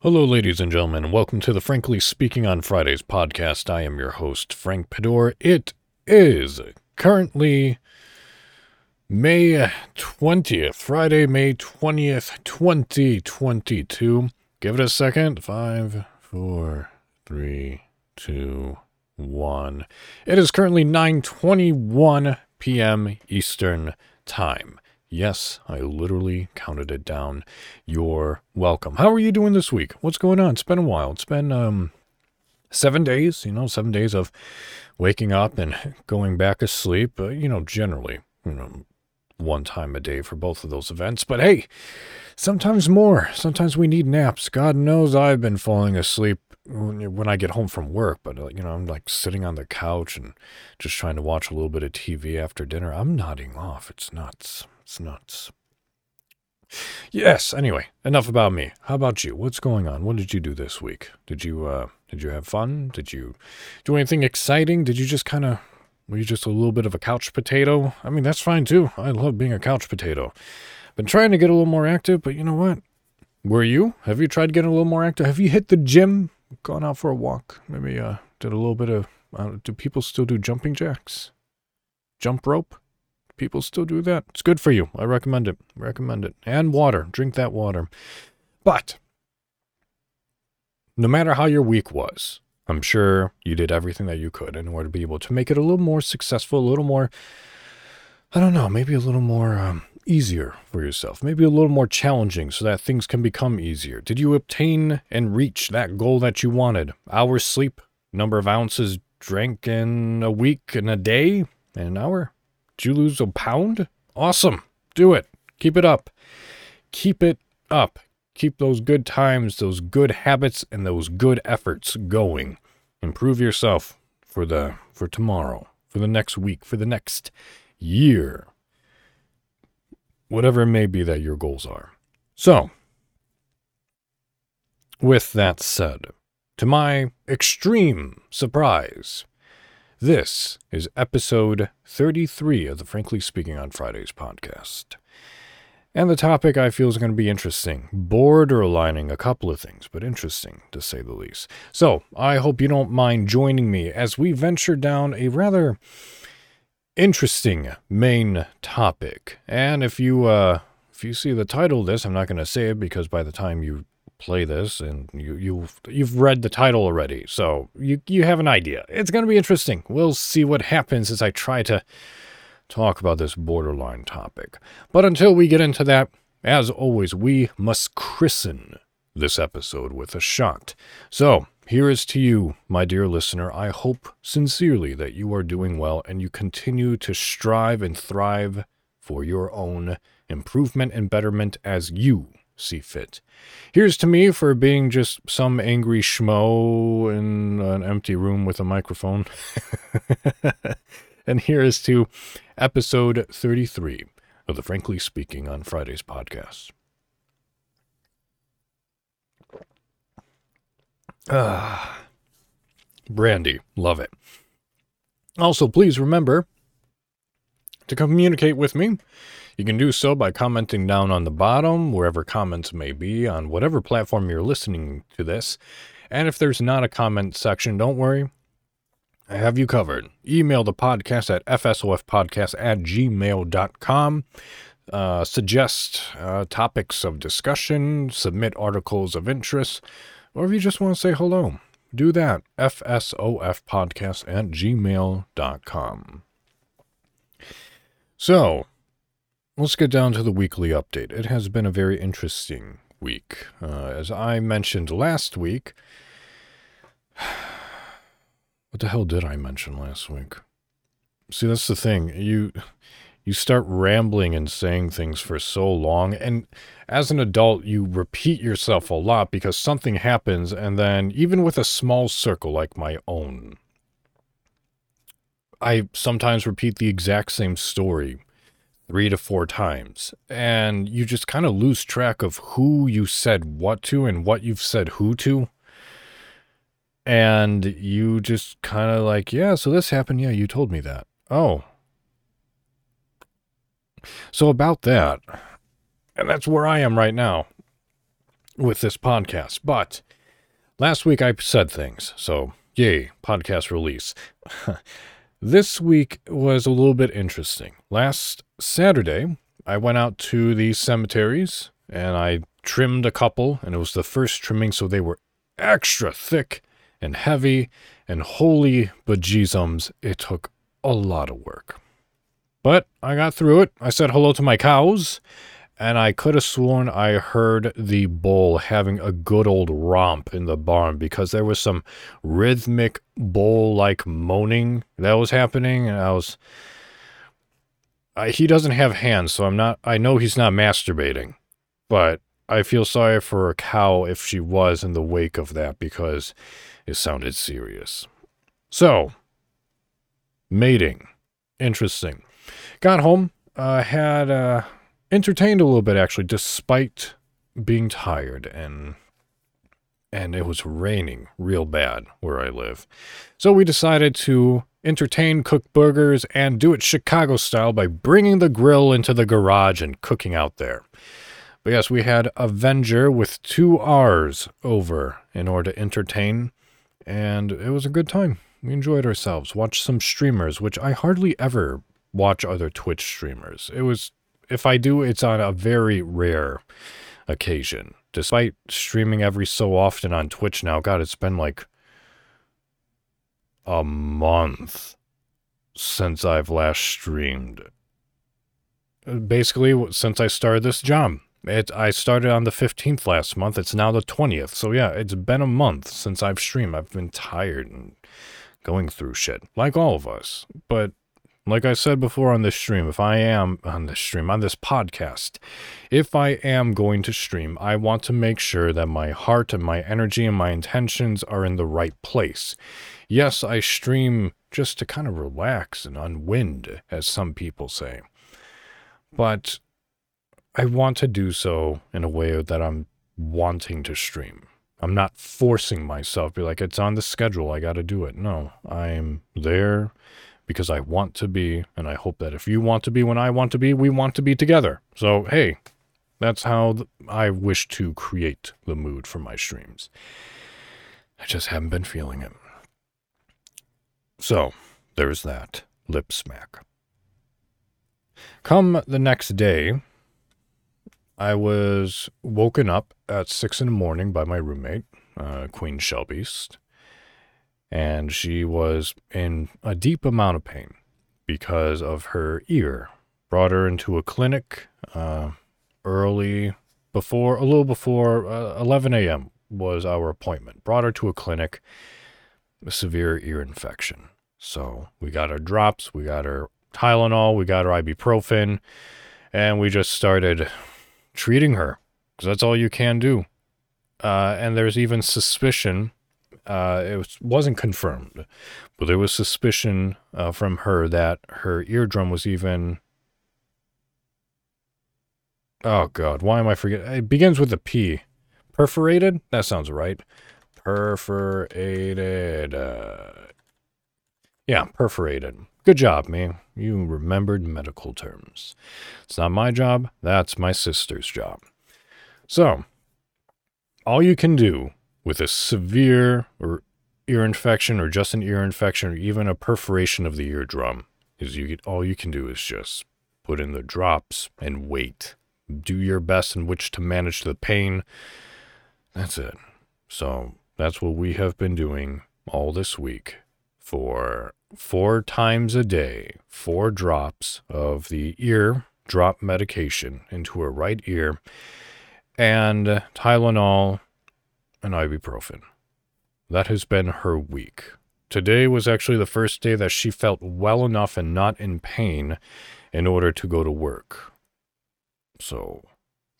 Hello, ladies and gentlemen, welcome to the Frankly Speaking on Fridays podcast. I am your host, Frank Pador. It is currently May 20th, Friday, May 20th, 2022. Give it a second. Five, four, three, two, one. It is currently 9:21 p.m. Eastern Time. Yes, I literally counted it down. You're welcome. How are you doing this week? What's going on? It's been a while. It's been um seven days. You know, seven days of waking up and going back asleep. Uh, you know, generally, you know, one time a day for both of those events. But hey, sometimes more. Sometimes we need naps. God knows I've been falling asleep when, I get home from work, but you know, I'm like sitting on the couch and just trying to watch a little bit of TV after dinner. I'm nodding off. It's nuts. It's nuts. Yes, anyway, enough about me. How about you? What's going on? What did you do this week? Did you uh did you have fun? Did you do anything exciting? Did you just kind of were you just a little bit of a couch potato? I mean, that's fine too. I love being a couch potato. Been trying to get a little more active, but you know what? Were you? Have you tried getting a little more active? Have you hit the gym? Gone out for a walk? Maybe uh did a little bit of uh, do people still do jumping jacks? Jump rope? People still do that. It's good for you. I recommend it. Recommend it. And water. Drink that water. But no matter how your week was, I'm sure you did everything that you could in order to be able to make it a little more successful, a little more, I don't know, maybe a little more um, easier for yourself, maybe a little more challenging so that things can become easier. Did you obtain and reach that goal that you wanted? Hours sleep, number of ounces drank in a week and a day, in an hour? Did you lose a pound? Awesome. Do it. Keep it up. Keep it up. Keep those good times, those good habits, and those good efforts going. Improve yourself for the for tomorrow, for the next week, for the next year. Whatever it may be that your goals are. So, with that said, to my extreme surprise, this is episode 33 of the Frankly Speaking on Fridays podcast. And the topic I feel is going to be interesting, borderlining a couple of things, but interesting to say the least. So I hope you don't mind joining me as we venture down a rather interesting main topic. And if you uh, if you see the title of this, I'm not going to say it because by the time you play this and you you've you've read the title already, so you you have an idea. It's going to be interesting. We'll see what happens as I try to talk about this borderline topic. But until we get into that, as always, we must christen this episode with a shot. So, here is to you, my dear listener. I hope sincerely that you are doing well and you continue to strive and thrive for your own improvement and betterment as you see fit. Here's to me for being just some angry schmo in an empty room with a microphone. and here is to episode 33 of the Frankly Speaking on Fridays podcast. Ah, brandy, love it. Also, please remember to communicate with me. You can do so by commenting down on the bottom, wherever comments may be, on whatever platform you're listening to this. And if there's not a comment section, don't worry. I have you covered. Email the podcast at fsofpodcast at gmail.com. Uh, suggest uh, topics of discussion, submit articles of interest, or if you just want to say hello, do that. fsofpodcast at gmail.com. So, let's get down to the weekly update. It has been a very interesting week. Uh, as I mentioned last week, what the hell did I mention last week? See, that's the thing. You you start rambling and saying things for so long and as an adult you repeat yourself a lot because something happens and then even with a small circle like my own I sometimes repeat the exact same story three to four times. And you just kind of lose track of who you said what to and what you've said who to. And you just kind of like, yeah, so this happened. Yeah, you told me that. Oh. So about that, and that's where I am right now. with this podcast. But last week I said things, so yay, podcast release. this week was a little bit interesting. Last Saturday, I went out to the cemeteries and I trimmed a couple, and it was the first trimming, so they were extra thick and heavy, and holy bejesus, it took a lot of work. But I got through it. I said hello to my cows, and I could have sworn I heard the bull having a good old romp in the barn because there was some rhythmic bull like moaning that was happening, and I was. I, he doesn't have hands, so I'm not. I know he's not masturbating, but I feel sorry for a cow if she was in the wake of that because it sounded serious. So, mating. Interesting. Got home, uh, had uh, entertained a little bit actually, despite being tired and and it was raining real bad where I live. So we decided to entertain, cook burgers, and do it Chicago style by bringing the grill into the garage and cooking out there. But yes, we had Avenger with two R's over in order to entertain, and it was a good time. We enjoyed ourselves. Watched some streamers, which I hardly ever watch other Twitch streamers. It was, if I do, it's on a very rare occasion. Despite streaming every so often on Twitch now, God, it's been like a month since I've last streamed. Basically, since I started this job. It, I started on the 15th last month. It's now the 20th. So, yeah, it's been a month since I've streamed. I've been tired and going through shit, like all of us. But like I said before on this stream, if I am on this stream, on this podcast, if I am going to stream, I want to make sure that my heart and my energy and my intentions are in the right place. Yes, I stream just to kind of relax and unwind, as some people say. But I want to do so in a way that I'm wanting to stream. I'm not forcing myself, to be like, it's on the schedule, I got to do it. No, I'm there because I want to be, and I hope that if you want to be when I want to be, we want to be together. So, hey, that's how I wish to create the mood for my streams. I just haven't been feeling it. So, there's that lip smack. Come the next day, I was woken up at six in the morning by my roommate, uh, Queen Shelbyst and she was in a deep amount of pain because of her ear. Brought her into a clinic uh, early, before a little before uh, 11 a.m. was our appointment. Brought her to a clinic, a severe ear infection. So we got her drops, we got her Tylenol, we got her ibuprofen, and we just started treating her because that's all you can do. Uh, and there's even suspicion uh, it was, wasn't confirmed, but there was suspicion uh, from her that her eardrum was even. Oh God, why am I forgetting? It begins with a P. Perforated? That sounds right. Perforated. Uh, yeah, perforated. Good job, me. You remembered medical terms. It's not my job, that's my sister's job. So, all you can do with a severe or ear infection or just an ear infection or even a perforation of the eardrum is you get all you can do is just put in the drops and wait. Do your best in which to manage the pain. That's it. So that's what we have been doing all this week for four times a day, four drops of the ear drop medication into her right ear and Tylenol and ibuprofen. That has been her week. Today was actually the first day that she felt well enough and not in pain in order to go to work. So,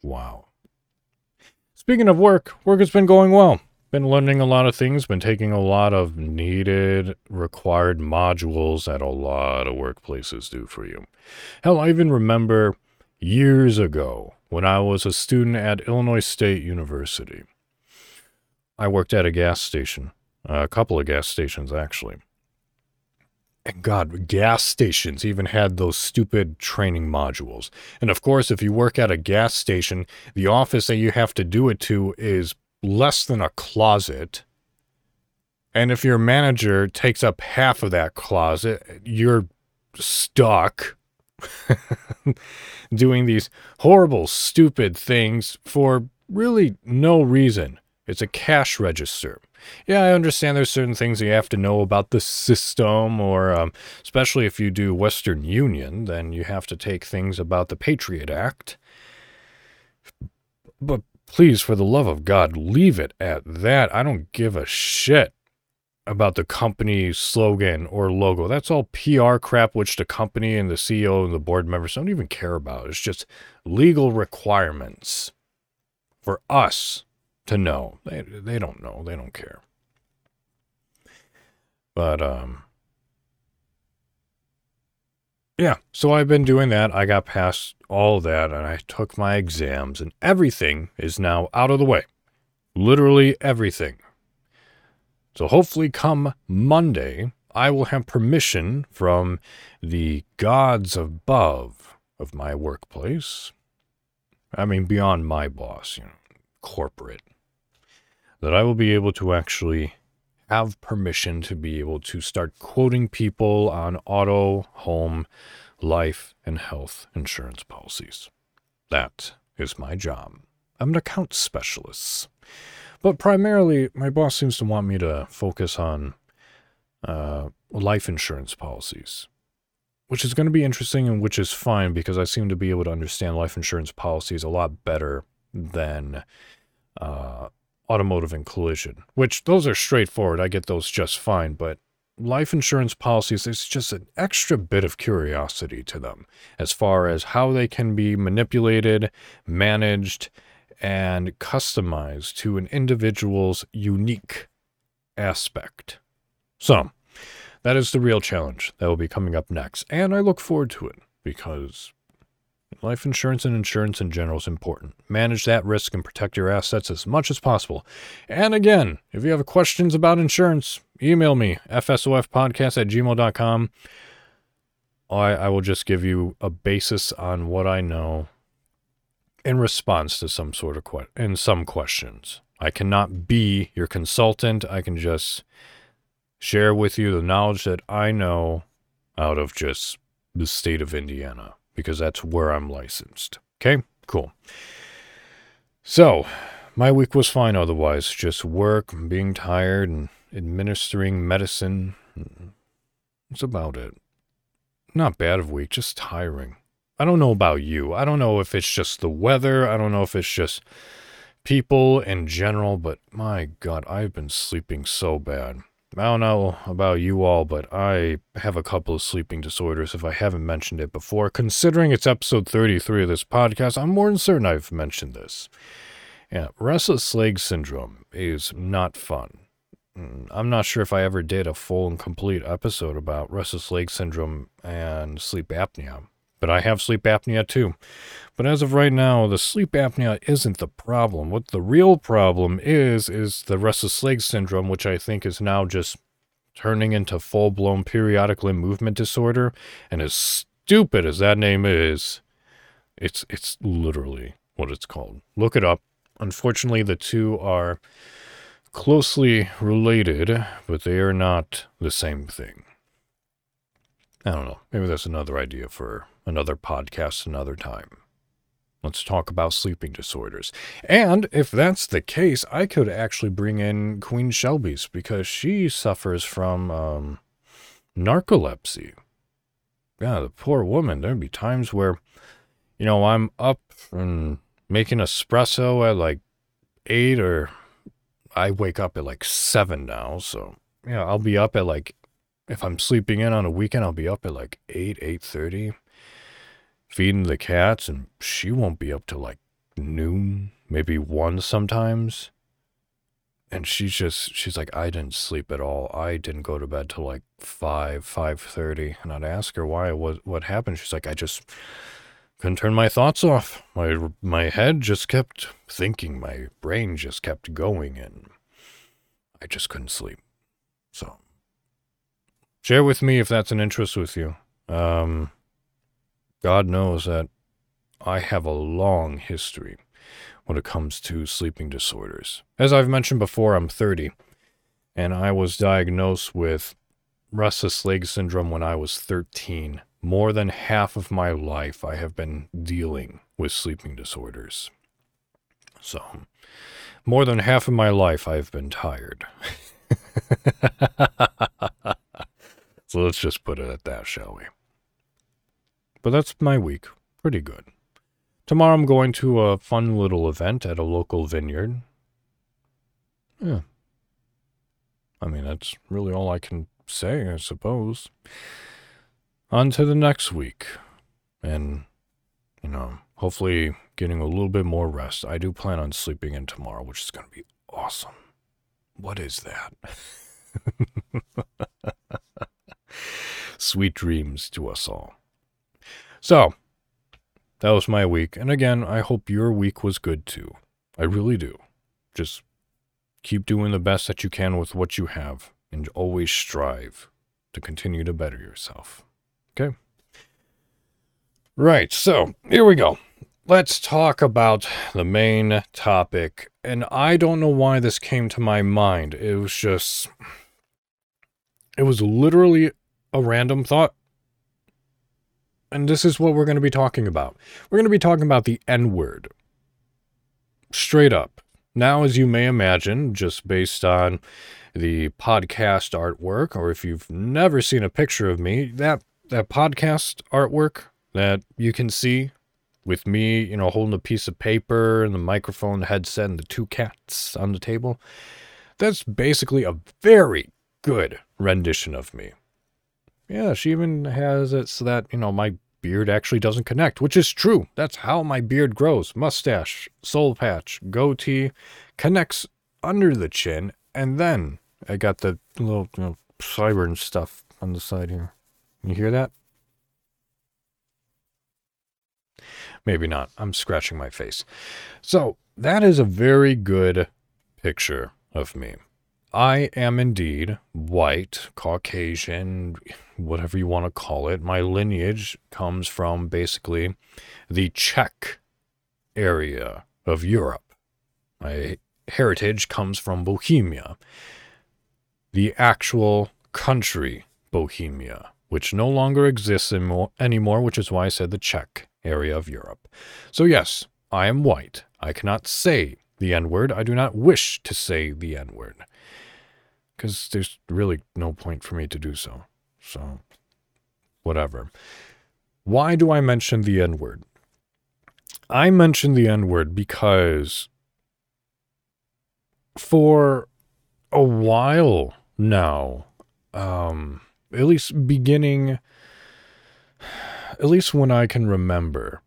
wow. Speaking of work, work has been going well. Been learning a lot of things, been taking a lot of needed, required modules that a lot of workplaces do for you. Hell, I even remember years ago when I was a student at Illinois State University. I worked at a gas station, a couple of gas stations actually. And God, gas stations even had those stupid training modules. And of course, if you work at a gas station, the office that you have to do it to is less than a closet. And if your manager takes up half of that closet, you're stuck doing these horrible, stupid things for really no reason. It's a cash register. Yeah, I understand there's certain things you have to know about the system, or um, especially if you do Western Union, then you have to take things about the Patriot Act. But please, for the love of God, leave it at that. I don't give a shit about the company slogan or logo. That's all PR crap, which the company and the CEO and the board members don't even care about. It's just legal requirements for us to know. They, they don't know. They don't care. But, um, yeah, so I've been doing that. I got past all that and I took my exams, and everything is now out of the way. Literally everything. So hopefully, come Monday, I will have permission from the gods above of my workplace. I mean, beyond my boss, you know, corporate. That I will be able to actually have permission to be able to start quoting people on auto, home, life, and health insurance policies. That is my job. I'm an account specialist. But primarily, my boss seems to want me to focus on uh, life insurance policies, which is going to be interesting and which is fine because I seem to be able to understand life insurance policies a lot better than uh, automotive and collision, which those are straightforward. I get those just fine, but life insurance policies, there's just an extra bit of curiosity to them as far as how they can be manipulated, managed, and customized to an individual's unique aspect. So, that is the real challenge that will be coming up next, and I look forward to it because life insurance and insurance in general is important. Manage that risk and protect your assets as much as possible. And again, if you have questions about insurance, email me, fsofpodcast at gmail.com. I, I will just give you a basis on what I know in response to some sort of que- in some questions. I cannot be your consultant. I can just share with you the knowledge that I know out of just the state of Indiana because that's where I'm licensed. Okay, cool. So, my week was fine otherwise. Just work, being tired, and administering medicine. That's about it. Not bad of week, just tiring. I don't know about you. I don't know if it's just the weather. I don't know if it's just people in general, but my God, I've been sleeping so bad. I don't know about you all, but I have a couple of sleeping disorders if I haven't mentioned it before. Considering it's episode 33 of this podcast, I'm more than certain I've mentioned this. Yeah, restless leg syndrome is not fun. Mm, I'm not sure if I ever did a full and complete episode about restless leg syndrome and sleep apnea. But I have sleep apnea too. But as of right now, the sleep apnea isn't the problem. What the real problem is, is the restless leg syndrome, which I think is now just turning into full blown periodic limb movement disorder. And as stupid as that name is, it's it's literally what it's called. Look it up. Unfortunately, the two are closely related, but they are not the same thing. I don't know. Maybe that's another idea for another podcast another time. Let's talk about sleeping disorders. And if that's the case, I could actually bring in Queen Shelby's because she suffers from um, narcolepsy. Yeah, the poor woman. There'd be times where, you know, I'm up and making espresso at like eight, or I wake up at like seven now. So, yeah, I'll be up at like, if I'm sleeping in on a weekend, I'll be up at like eight, eight thirty feeding the cats, and she won't be up till like noon, maybe one sometimes. And she's just she's like, I didn't sleep at all. I didn't go to bed till like five, five thirty. And I'd ask her why what what happened. She's like, I just couldn't turn my thoughts off. My my head just kept thinking. My brain just kept going, and I just couldn't sleep. So share with me if that's an interest with you. Um, God knows that I have a long history when it comes to sleeping disorders. As I've mentioned before, I'm 30, and I was diagnosed with restless leg syndrome when I was 13. More than half of my life, I have been dealing with sleeping disorders. So, more than half of my life, I've been tired. so let's just put it at that, shall we? But that's my week. Pretty good. Tomorrow I'm going to a fun little event at a local vineyard. Yeah. I mean, that's really all I can say, I suppose. On to the next week. And, you know, hopefully getting a little bit more rest. I do plan on sleeping in tomorrow, which is going to be awesome. What is that? Sweet dreams to us all. So, that was my week. And again, I hope your week was good too. I really do. Just keep doing the best that you can with what you have and always strive to continue to better yourself. Okay? Right, so here we go. Let's talk about the main topic. And I don't know why this came to my mind. It was just, it was literally a random thought. And this is what we're going to be talking about. We're going to be talking about the N word. Straight up. Now, as you may imagine, just based on the podcast artwork, or if you've never seen a picture of me, that, that podcast artwork that you can see with me, you know, holding a piece of paper and the microphone, the headset, and the two cats on the table, that's basically a very good rendition of me. Yeah, she even has it so that, you know, my beard actually doesn't connect, which is true. That's how my beard grows. Mustache, soul patch, goatee connects under the chin, and then I got the little, you know, stuff on the side here. You hear that? Maybe not. I'm scratching my face. So, that is a very good picture of me. I am indeed white, Caucasian, whatever you want to call it. My lineage comes from basically the Czech area of Europe. My heritage comes from Bohemia, the actual country Bohemia, which no longer exists anymore, which is why I said the Czech area of Europe. So, yes, I am white. I cannot say the N word. I do not wish to say the N word because there's really no point for me to do so. So, whatever. Why do I mention the N word? I mention the N word because for a while now, um, at least beginning at least when I can remember,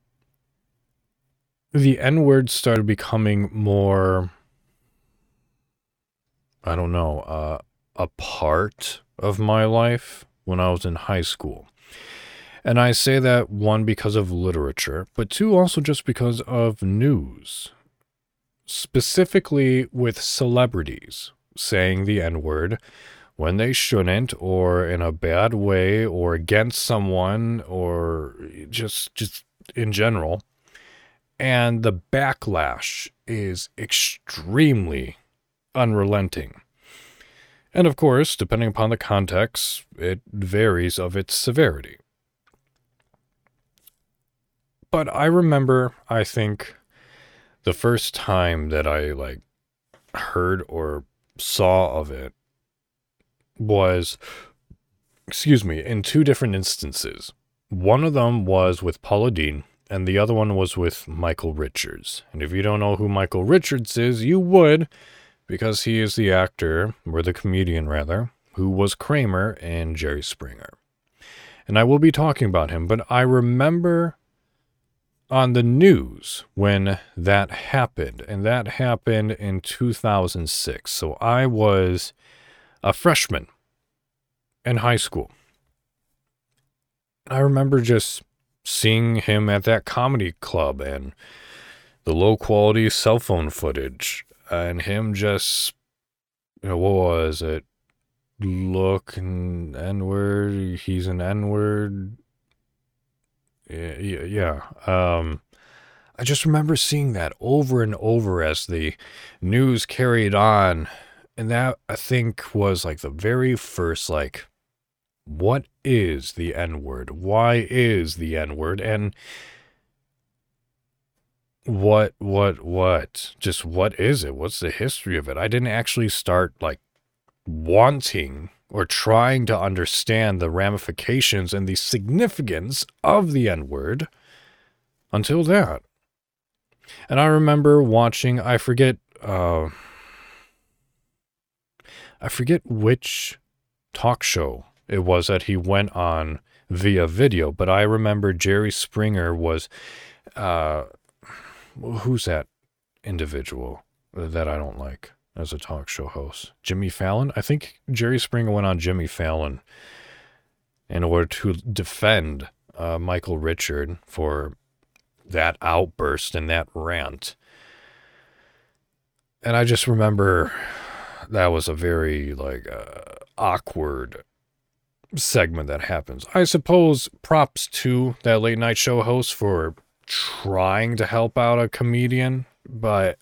the N word started becoming more, I don't know, uh, a part of my life when I was in high school. And I say that one because of literature, but two also just because of news, specifically with celebrities saying the N word when they shouldn't or in a bad way or against someone or just just in general and the backlash is extremely unrelenting and of course depending upon the context it varies of its severity but i remember i think the first time that i like heard or saw of it was, excuse me, in two different instances. One of them was with Paula Deen, and the other one was with Michael Richards. And if you don't know who Michael Richards is, you would, because he is the actor, or the comedian rather, who was Kramer in Jerry Springer. And I will be talking about him, but I remember on the news when that happened, and that happened in 2006. So I was a freshman in high school. I remember just seeing him at that comedy club and the low quality cell phone footage and him just, you know, what was it? look an N word. He's an N word. Yeah, yeah. Um, I just remember seeing that over and over as the news carried on. And that I think was like the very first, like, what is the N word? Why is the N word? And what, what, what? Just what is it? What's the history of it? I didn't actually start like wanting or trying to understand the ramifications and the significance of the N word until that. And I remember watching, I forget, uh, I forget which talk show it was that he went on via video, but I remember Jerry Springer was, uh, who's that individual that I don't like? as a talk show host. Jimmy Fallon. I think Jerry Springer went on Jimmy Fallon in order to defend uh, Michael Richard for that outburst and that rant. And I just remember that was a very like uh, awkward segment that happens. I suppose props to that late night show host for trying to help out a comedian, but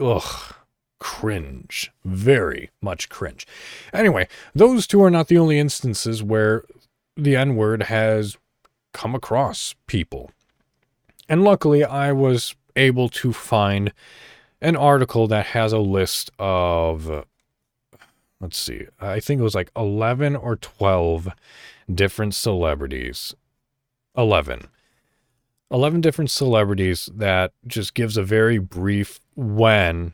ugh, cringe. Very much cringe. Anyway, those two are not the only instances where the N word has come across people. And luckily, I was able to find an article that has a list of, let's see, I think it was like 11 or 12 different celebrities. 11. 11 different celebrities that just gives a very brief when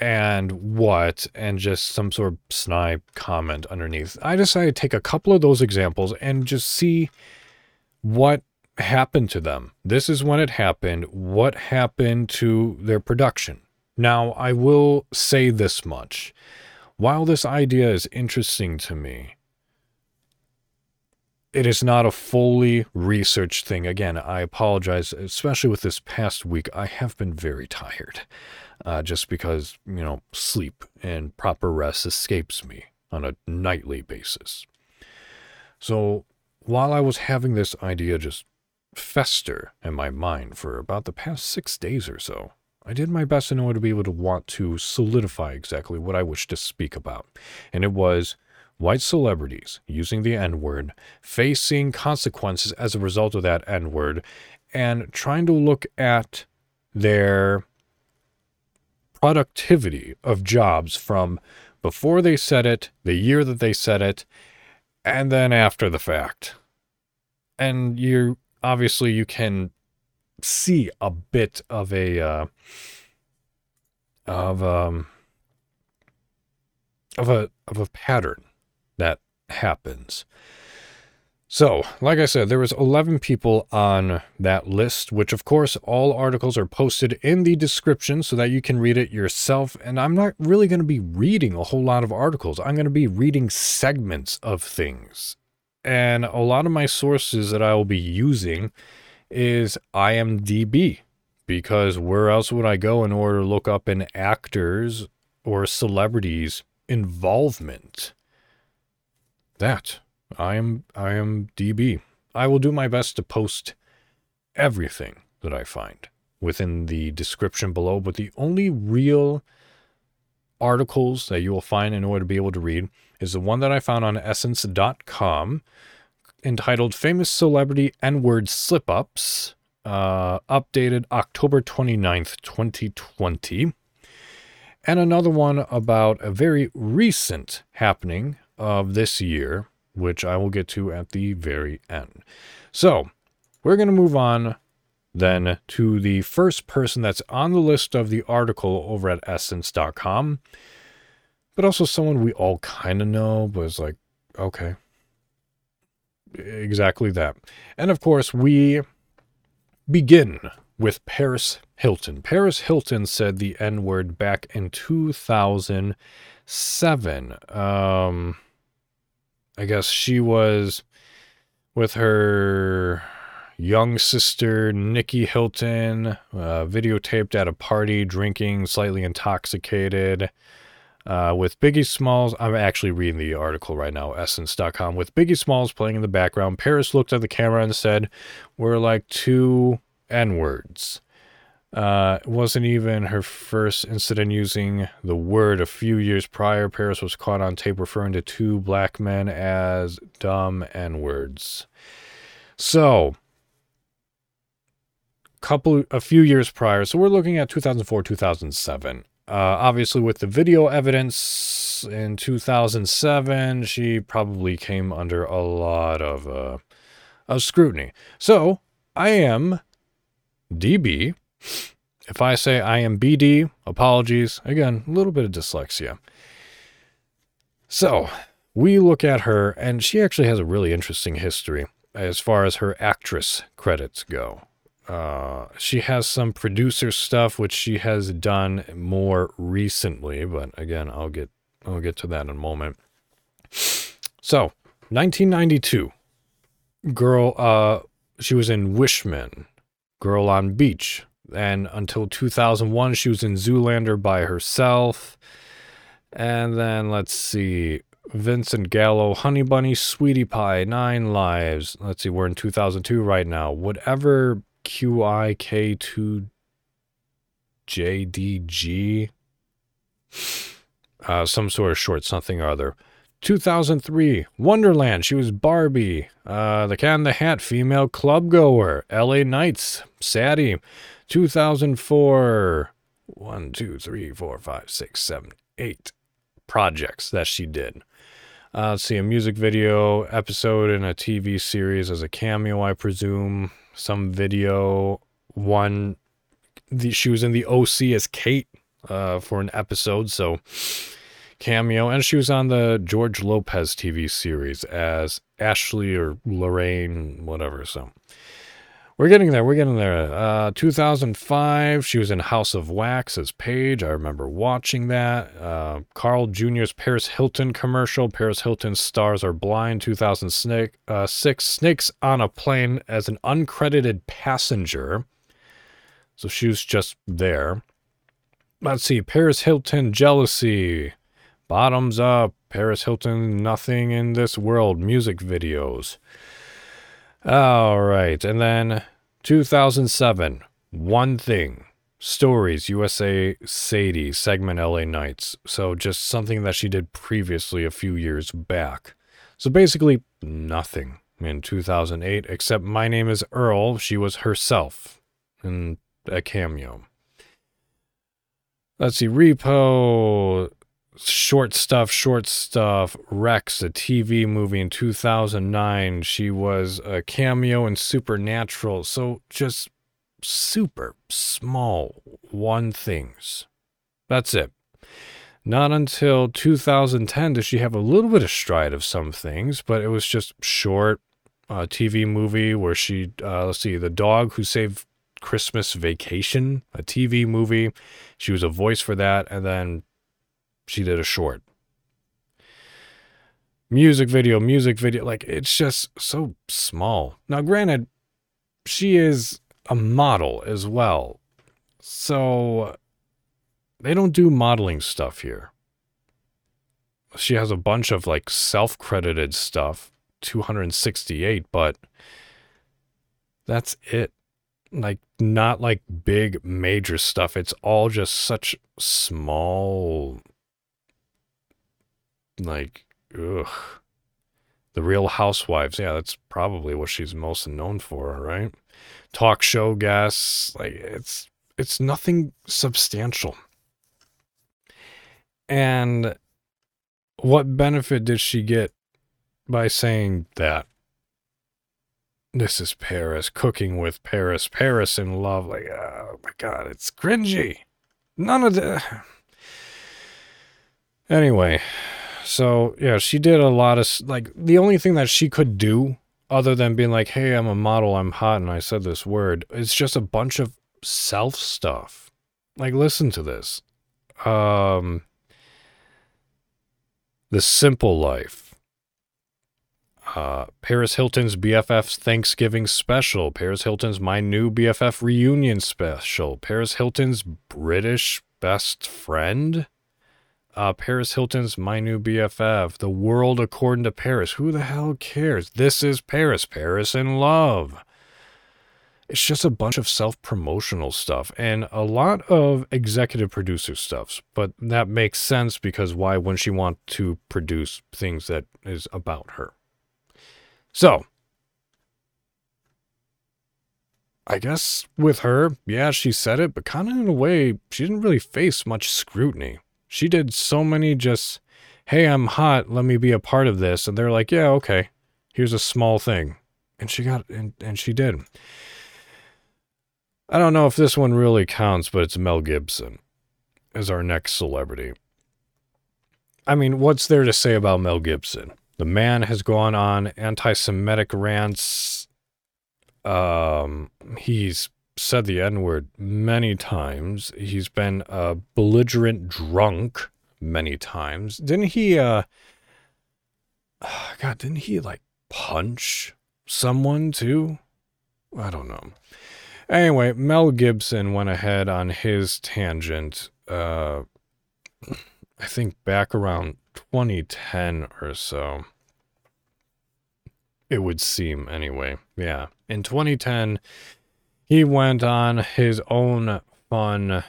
and what and just some sort of snide comment underneath. I decided to take a couple of those examples and just see what happened to them. This is when it happened. What happened to their production? Now, I will say this much. While this idea is interesting to me, it is not a fully researched thing. Again, I apologize, especially with this past week. I have been very tired uh, just because, you know, sleep and proper rest escapes me on a nightly basis. So while I was having this idea just fester in my mind for about the past six days or so, I did my best in order to be able to want to solidify exactly what I wished to speak about. And it was white celebrities using the N word, facing consequences as a result of that N word, and trying to look at their productivity of jobs from before they said it, the year that they said it, and then after the fact. And you obviously you can see a bit of a uh, of um of a of a pattern that happens. So, like I said, there was 11 people on that list, which of course all articles are posted in the description so that you can read it yourself. And I'm not really going to be reading a whole lot of articles. I'm going to be reading segments of things. And a lot of my sources that I will be using is IMDb because where else would I go in order to look up an actor's or celebrity's involvement? That I am I am DB. I will do my best to post everything that I find within the description below, but the only real articles that you will find in order to be able to read is the one that I found on essence.com entitled Famous Celebrity N-Word Slip-Ups, uh, updated October 29th, 2020. And another one about a very recent happening of this year which I will get to at the very end. So, we're going to move on then to the first person that's on the list of the article over at essence.com, but also someone we all kind of know, but it's like, okay. Exactly that. And of course, we begin with Paris Hilton. Paris Hilton said the N word back in 2007. Um, I guess she was with her young sister, Nicky Hilton, uh, videotaped at a party, drinking, slightly intoxicated. Uh, with Biggie Smalls, I'm actually reading the article right now, essence.com. With Biggie Smalls playing in the background, Paris looked at the camera and said, We're like two N words. Uh, it wasn't even her first incident using the word. A few years prior, Paris was caught on tape referring to two black men as dumb N words. So, couple, a few years prior. So we're looking at 2004, 2007. Uh, obviously, with the video evidence in 2007, she probably came under a lot of uh, of scrutiny. So I am DB if I say I am BD, apologies. Again, a little bit of dyslexia. So, we look at her, and she actually has a really interesting history as far as her actress credits go. Uh, she has some producer stuff which she has done more recently, but again, I'll get I'll get to that in a moment. So, 1992, girl, uh, she was in Wishman, Girl on Beach, and until 2001, she was in Zoolander by herself. And then let's see, Vincent Gallo, Honey Bunny, Sweetie Pie, Nine Lives. Let's see, we're in 2002 right now. Whatever QIK2JDG, uh, some sort of short something or other. 2003, Wonderland. She was Barbie. Uh, the Cat in the Hat, female club goer. LA Knights, Sadie. 2004, one, two, three, four, five, six, seven, eight projects that she did. Uh, let's see, a music video episode in a TV series as a cameo, I presume. Some video. One, the, she was in the OC as Kate uh, for an episode, so cameo. And she was on the George Lopez TV series as Ashley or Lorraine, whatever. So we're getting there. We're getting there. Uh, 2005, she was in House of Wax as Paige. I remember watching that. Uh, Carl Jr.'s Paris Hilton commercial. Paris Hilton's Stars Are Blind. 2006, uh, Snakes on a Plane as an uncredited passenger. So she was just there. Let's see. Paris Hilton Jealousy. Bottoms Up. Paris Hilton Nothing in This World music videos. All right. And then 2007, One Thing. Stories, USA Sadie, segment LA Nights. So just something that she did previously a few years back. So basically, nothing in 2008, except My Name is Earl. She was herself in a cameo. Let's see, Repo, short stuff, short stuff. Rex, a TV movie in 2009. She was a cameo in Supernatural. So just super small one things. That's it. Not until 2010 does she have a little bit of stride of some things, but it was just short uh, TV movie where she, uh, let's see, The Dog Who Saved Christmas Vacation, a TV movie. She was a voice for that. And then she did a short. Music video, music video, like it's just so small. Now, granted, she is a model as well. So they don't do modeling stuff here. She has a bunch of like self credited stuff, 268, but that's it. Like, not like big major stuff. It's all just such small like, ugh. The Real Housewives. Yeah, that's probably what she's most known for, right? Talk show guests. Like, it's it's nothing substantial. And what benefit did she get by saying that? This is Paris, cooking with Paris, Paris in love. Like, oh my God, it's cringy. None of the. Anyway, so yeah, she did a lot of like the only thing that she could do other than being like, "Hey, I'm a model, I'm hot, and I said this word." It's just a bunch of self stuff. Like, listen to this. Um, the Simple Life. Uh, Paris Hilton's BFF's Thanksgiving special. Paris Hilton's My New BFF reunion special. Paris Hilton's British best friend. Uh, Paris Hilton's My New BFF. The World According to Paris. Who the hell cares? This is Paris. Paris in Love. It's just a bunch of self promotional stuff and a lot of executive producer stuff. But that makes sense because why wouldn't she want to produce things that is about her? So, I guess with her, yeah, she said it, but kind of in a way, she didn't really face much scrutiny. She did so many just, hey, I'm hot, let me be a part of this. And they're like, yeah, okay, here's a small thing. And she got, and, and she did. I don't know if this one really counts, but it's Mel Gibson as our next celebrity. I mean, what's there to say about Mel Gibson? The man has gone on anti Semitic rants. Um, he's said the N word many times. He's been a belligerent drunk many times. Didn't he, uh, God, didn't he like punch someone too? I don't know. Anyway, Mel Gibson went ahead on his tangent. Uh, I think back around 2010 or so. It would seem, anyway. Yeah. In 2010, he went on his own fun,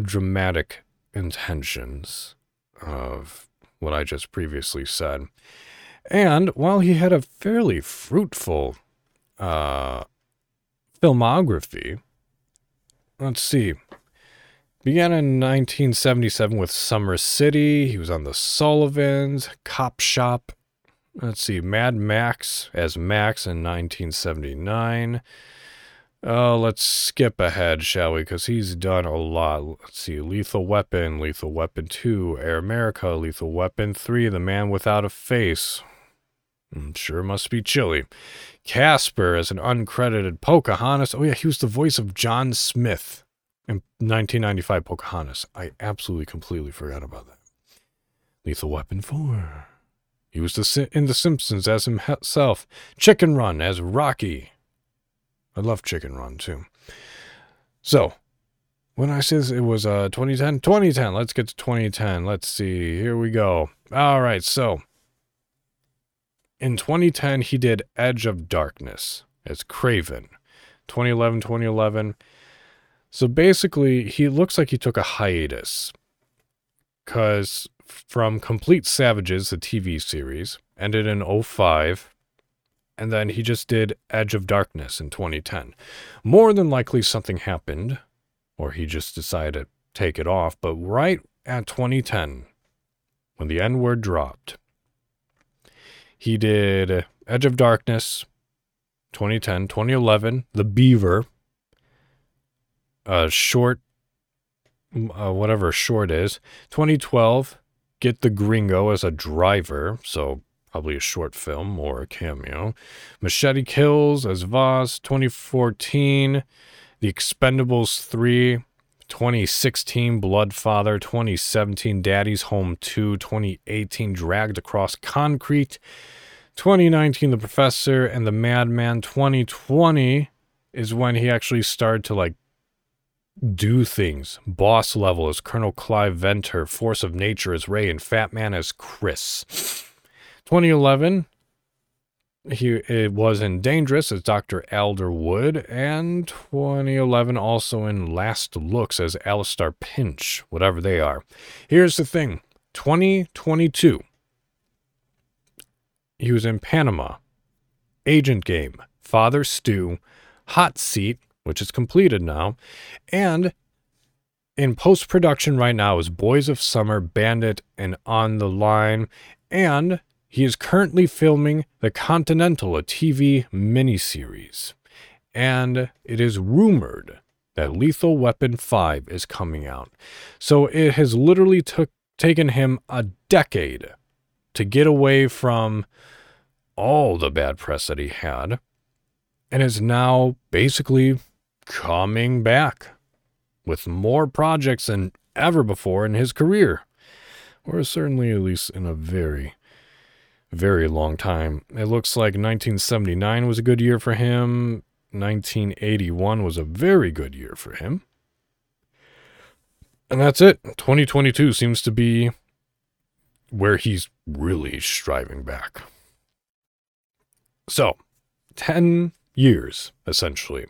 dramatic intentions of what I just previously said. And while he had a fairly fruitful uh, filmography. Let's see. Began in 1977 with Summer City. He was on The Sullivans, Cop Shop. Let's see. Mad Max as Max in 1979. Oh, let's skip ahead, shall we? Because he's done a lot. Let's see. Lethal Weapon, Lethal Weapon 2, Air America, Lethal Weapon 3, The Man Without a Face. I'm sure must be chilly. Casper as an uncredited Pocahontas. Oh, yeah, he was the voice of John Smith in 1995 Pocahontas. I absolutely completely forgot about that. Lethal Weapon 4. He was the, in The Simpsons as himself. Chicken Run as Rocky. I love Chicken Run too. So, when I says it was uh 2010, 2010. Let's get to 2010. Let's see. Here we go. All right. So, in 2010, he did Edge of Darkness as Craven. 2011, 2011. So basically, he looks like he took a hiatus. Because from Complete Savages, the TV series, ended in 05. And then he just did Edge of Darkness in 2010. More than likely, something happened, or he just decided to take it off. But right at 2010, when the N word dropped, he did Edge of Darkness, 2010, 2011, The Beaver, a short, uh, whatever short is, 2012, Get the Gringo as a driver, so probably a short film or a cameo. Machete Kills as Voss, 2014, The Expendables 3, 2016 Bloodfather, 2017 Daddy's Home 2, 2018 Dragged Across Concrete, 2019 The Professor, and The Madman. 2020 is when he actually started to like do things. Boss level as Colonel Clive Ventor, Force of Nature as Ray, and Fat Man as Chris. 2011 he it was in Dangerous as Dr. Alder Wood, and 2011 also in Last Looks as Alistair Pinch, whatever they are. Here's the thing 2022, he was in Panama, Agent Game, Father Stu, Hot Seat, which is completed now, and in post production right now is Boys of Summer, Bandit, and On the Line, and he is currently filming The Continental, a TV miniseries. And it is rumored that Lethal Weapon 5 is coming out. So it has literally took, taken him a decade to get away from all the bad press that he had and is now basically coming back with more projects than ever before in his career, or certainly at least in a very very long time. It looks like 1979 was a good year for him. 1981 was a very good year for him. And that's it. 2022 seems to be where he's really striving back. So, 10 years, essentially,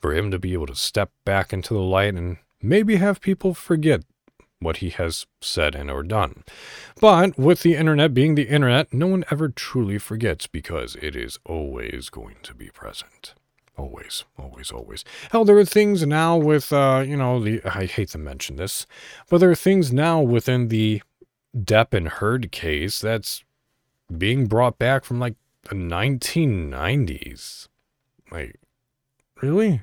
for him to be able to step back into the light and maybe have people forget what he has said and or done. But with the internet being the internet, no one ever truly forgets because it is always going to be present. Always, always, always. Hell, there are things now with, uh, you know, the, I hate to mention this, but there are things now within the Depp and Heard case that's being brought back from like the 1990s. Like, really?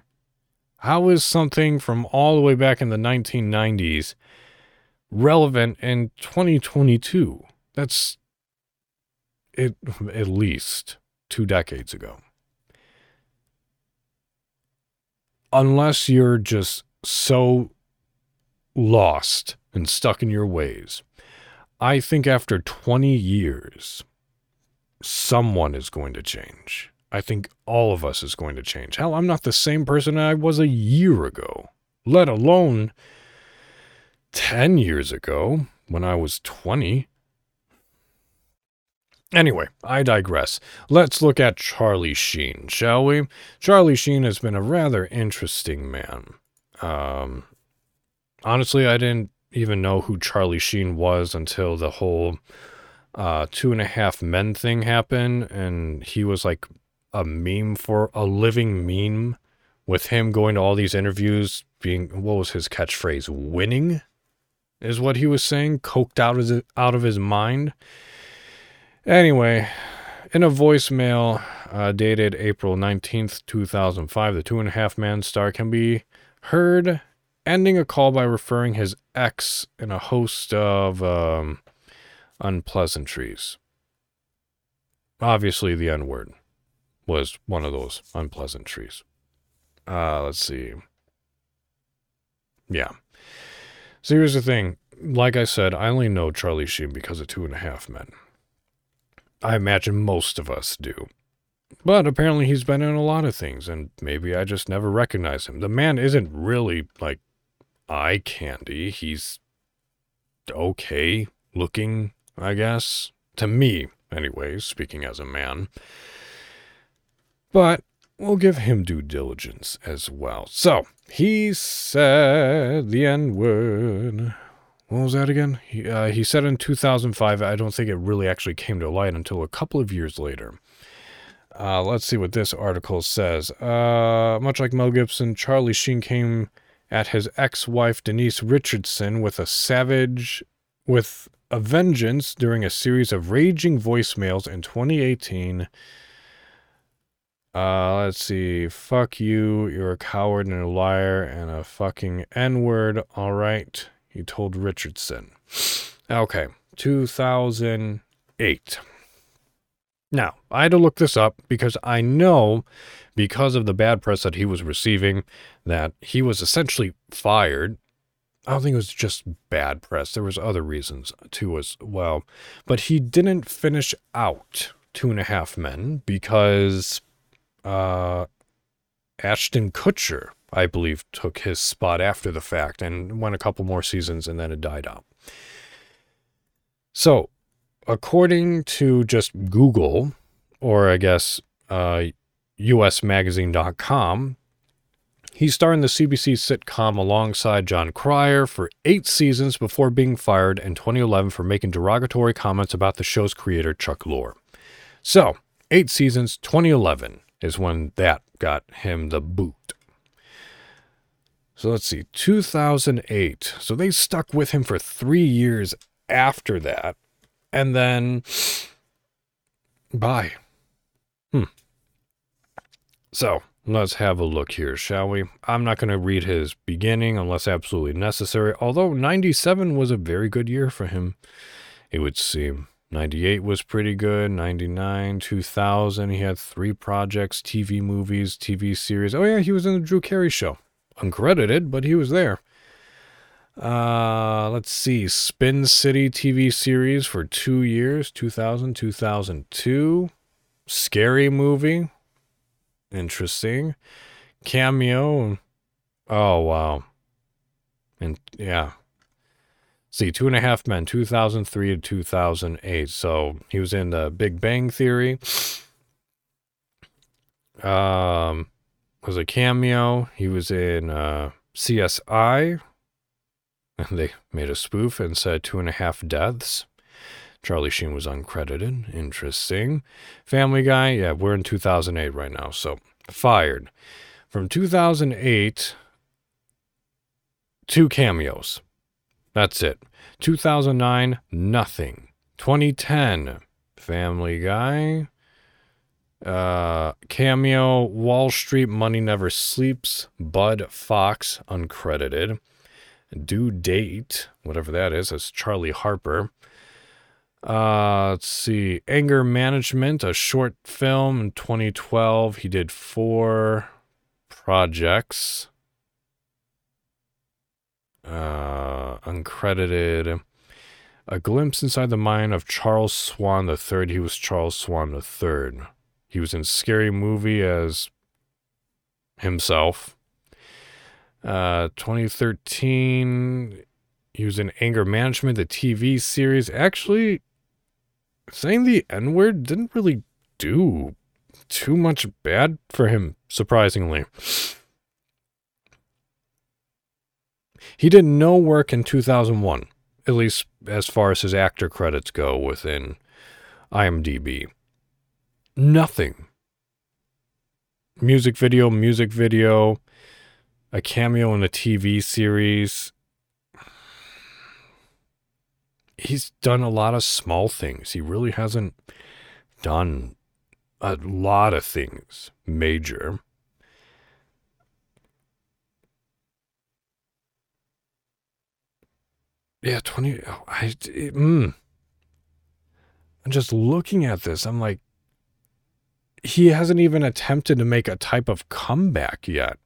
How is something from all the way back in the 1990s relevant in 2022? That's it, at least two decades ago. Unless you're just so lost and stuck in your ways. I think after 20 years, someone is going to change. I think all of us is going to change. Hell, I'm not the same person I was a year ago, let alone 10 years ago when I was 20. Anyway, I digress. Let's look at Charlie Sheen, shall we? Charlie Sheen has been a rather interesting man. Um, honestly, I didn't even know who Charlie Sheen was until the whole uh, two and a half men thing happened, and he was like a meme for a living meme with him going to all these interviews being what was his catchphrase winning is what he was saying coked out of his, out of his mind anyway in a voicemail uh, dated april 19th 2005 the two and a half man star can be heard ending a call by referring his ex in a host of um, unpleasantries obviously the n word was one of those unpleasantries. Uh, let's see. Yeah. So here's the thing. Like I said, I only know Charlie Sheen because of Two and a Half Men. I imagine most of us do. But apparently he's been in a lot of things, and maybe I just never recognize him. The man isn't really like eye candy. He's okay looking, I guess. To me, anyways, speaking as a man. But we'll give him due diligence as well. So, he said the N word. What was that again? He, uh, he said in 2005. I don't think it really actually came to light until a couple of years later. Uh, let's see what this article says. Uh, much like Mel Gibson, Charlie Sheen came at his ex-wife Denise Richardson with a savage, with a vengeance during a series of raging voicemails in 2018 uh, let's see. Fuck you. You're a coward and a liar and a fucking N word. All right. He told Richardson. Okay. 2008. Now, I had to look this up because I know, because of the bad press that he was receiving, that he was essentially fired. I don't think it was just bad press. There was other reasons too as well. But he didn't finish out Two and a Half Men because uh, Ashton Kutcher, I believe, took his spot after the fact and went a couple more seasons and then it died out. So, according to just Google, or I guess uh, usmagazine.com, he starred in the CBC sitcom alongside Jon Cryer for eight seasons before being fired in 2011 for making derogatory comments about the show's creator, Chuck Lorre. So, eight seasons, 2011 is when that got him the boot. So let's see, 2008. So they stuck with him for three years after that. And then, bye. Hmm. So let's have a look here, shall we? I'm not going to read his beginning unless absolutely necessary, although 97 was a very good year for him, it would seem. 98 was pretty good. 99, 2000, he had three projects, TV movies, TV series. Oh, yeah, he was in the Drew Carey show. Uncredited, but he was there. Uh, let's see. Spin City TV series for two years 2000, 2002. Scary movie. Interesting. Cameo. Oh, wow. And yeah. See, Two and a Half Men, 2003 to 2008. So he was in the Big Bang Theory. Um, was a cameo. He was in uh, CSI. And they made a spoof and said two and a half deaths. Charlie Sheen was uncredited. Interesting. Family Guy, yeah, we're in 2008 right now. So fired. From 2008, two cameos. That's it. 2009, nothing. 2010, Family Guy. Uh, cameo, Wall Street, Money Never Sleeps, Bud Fox, uncredited. Due Date, whatever that is, that's Charlie Harper. Uh, let's see, Anger Management, a short film in 2012. He did four projects. Uh, uncredited. A glimpse inside the mind of Charles Swan III. He was Charles Swan III. He was in Scary Movie as himself. Uh, 2013, he was in Anger Management, the TV series. Actually, saying the N word didn't really do too much bad for him, surprisingly. He did no work in 2001, at least as far as his actor credits go within IMDb. Nothing. Music video, music video, a cameo in a TV series. He's done a lot of small things. He really hasn't done a lot of things major. Yeah, 20. Oh, I, it, mm. I'm just looking at this. I'm like, he hasn't even attempted to make a type of comeback yet.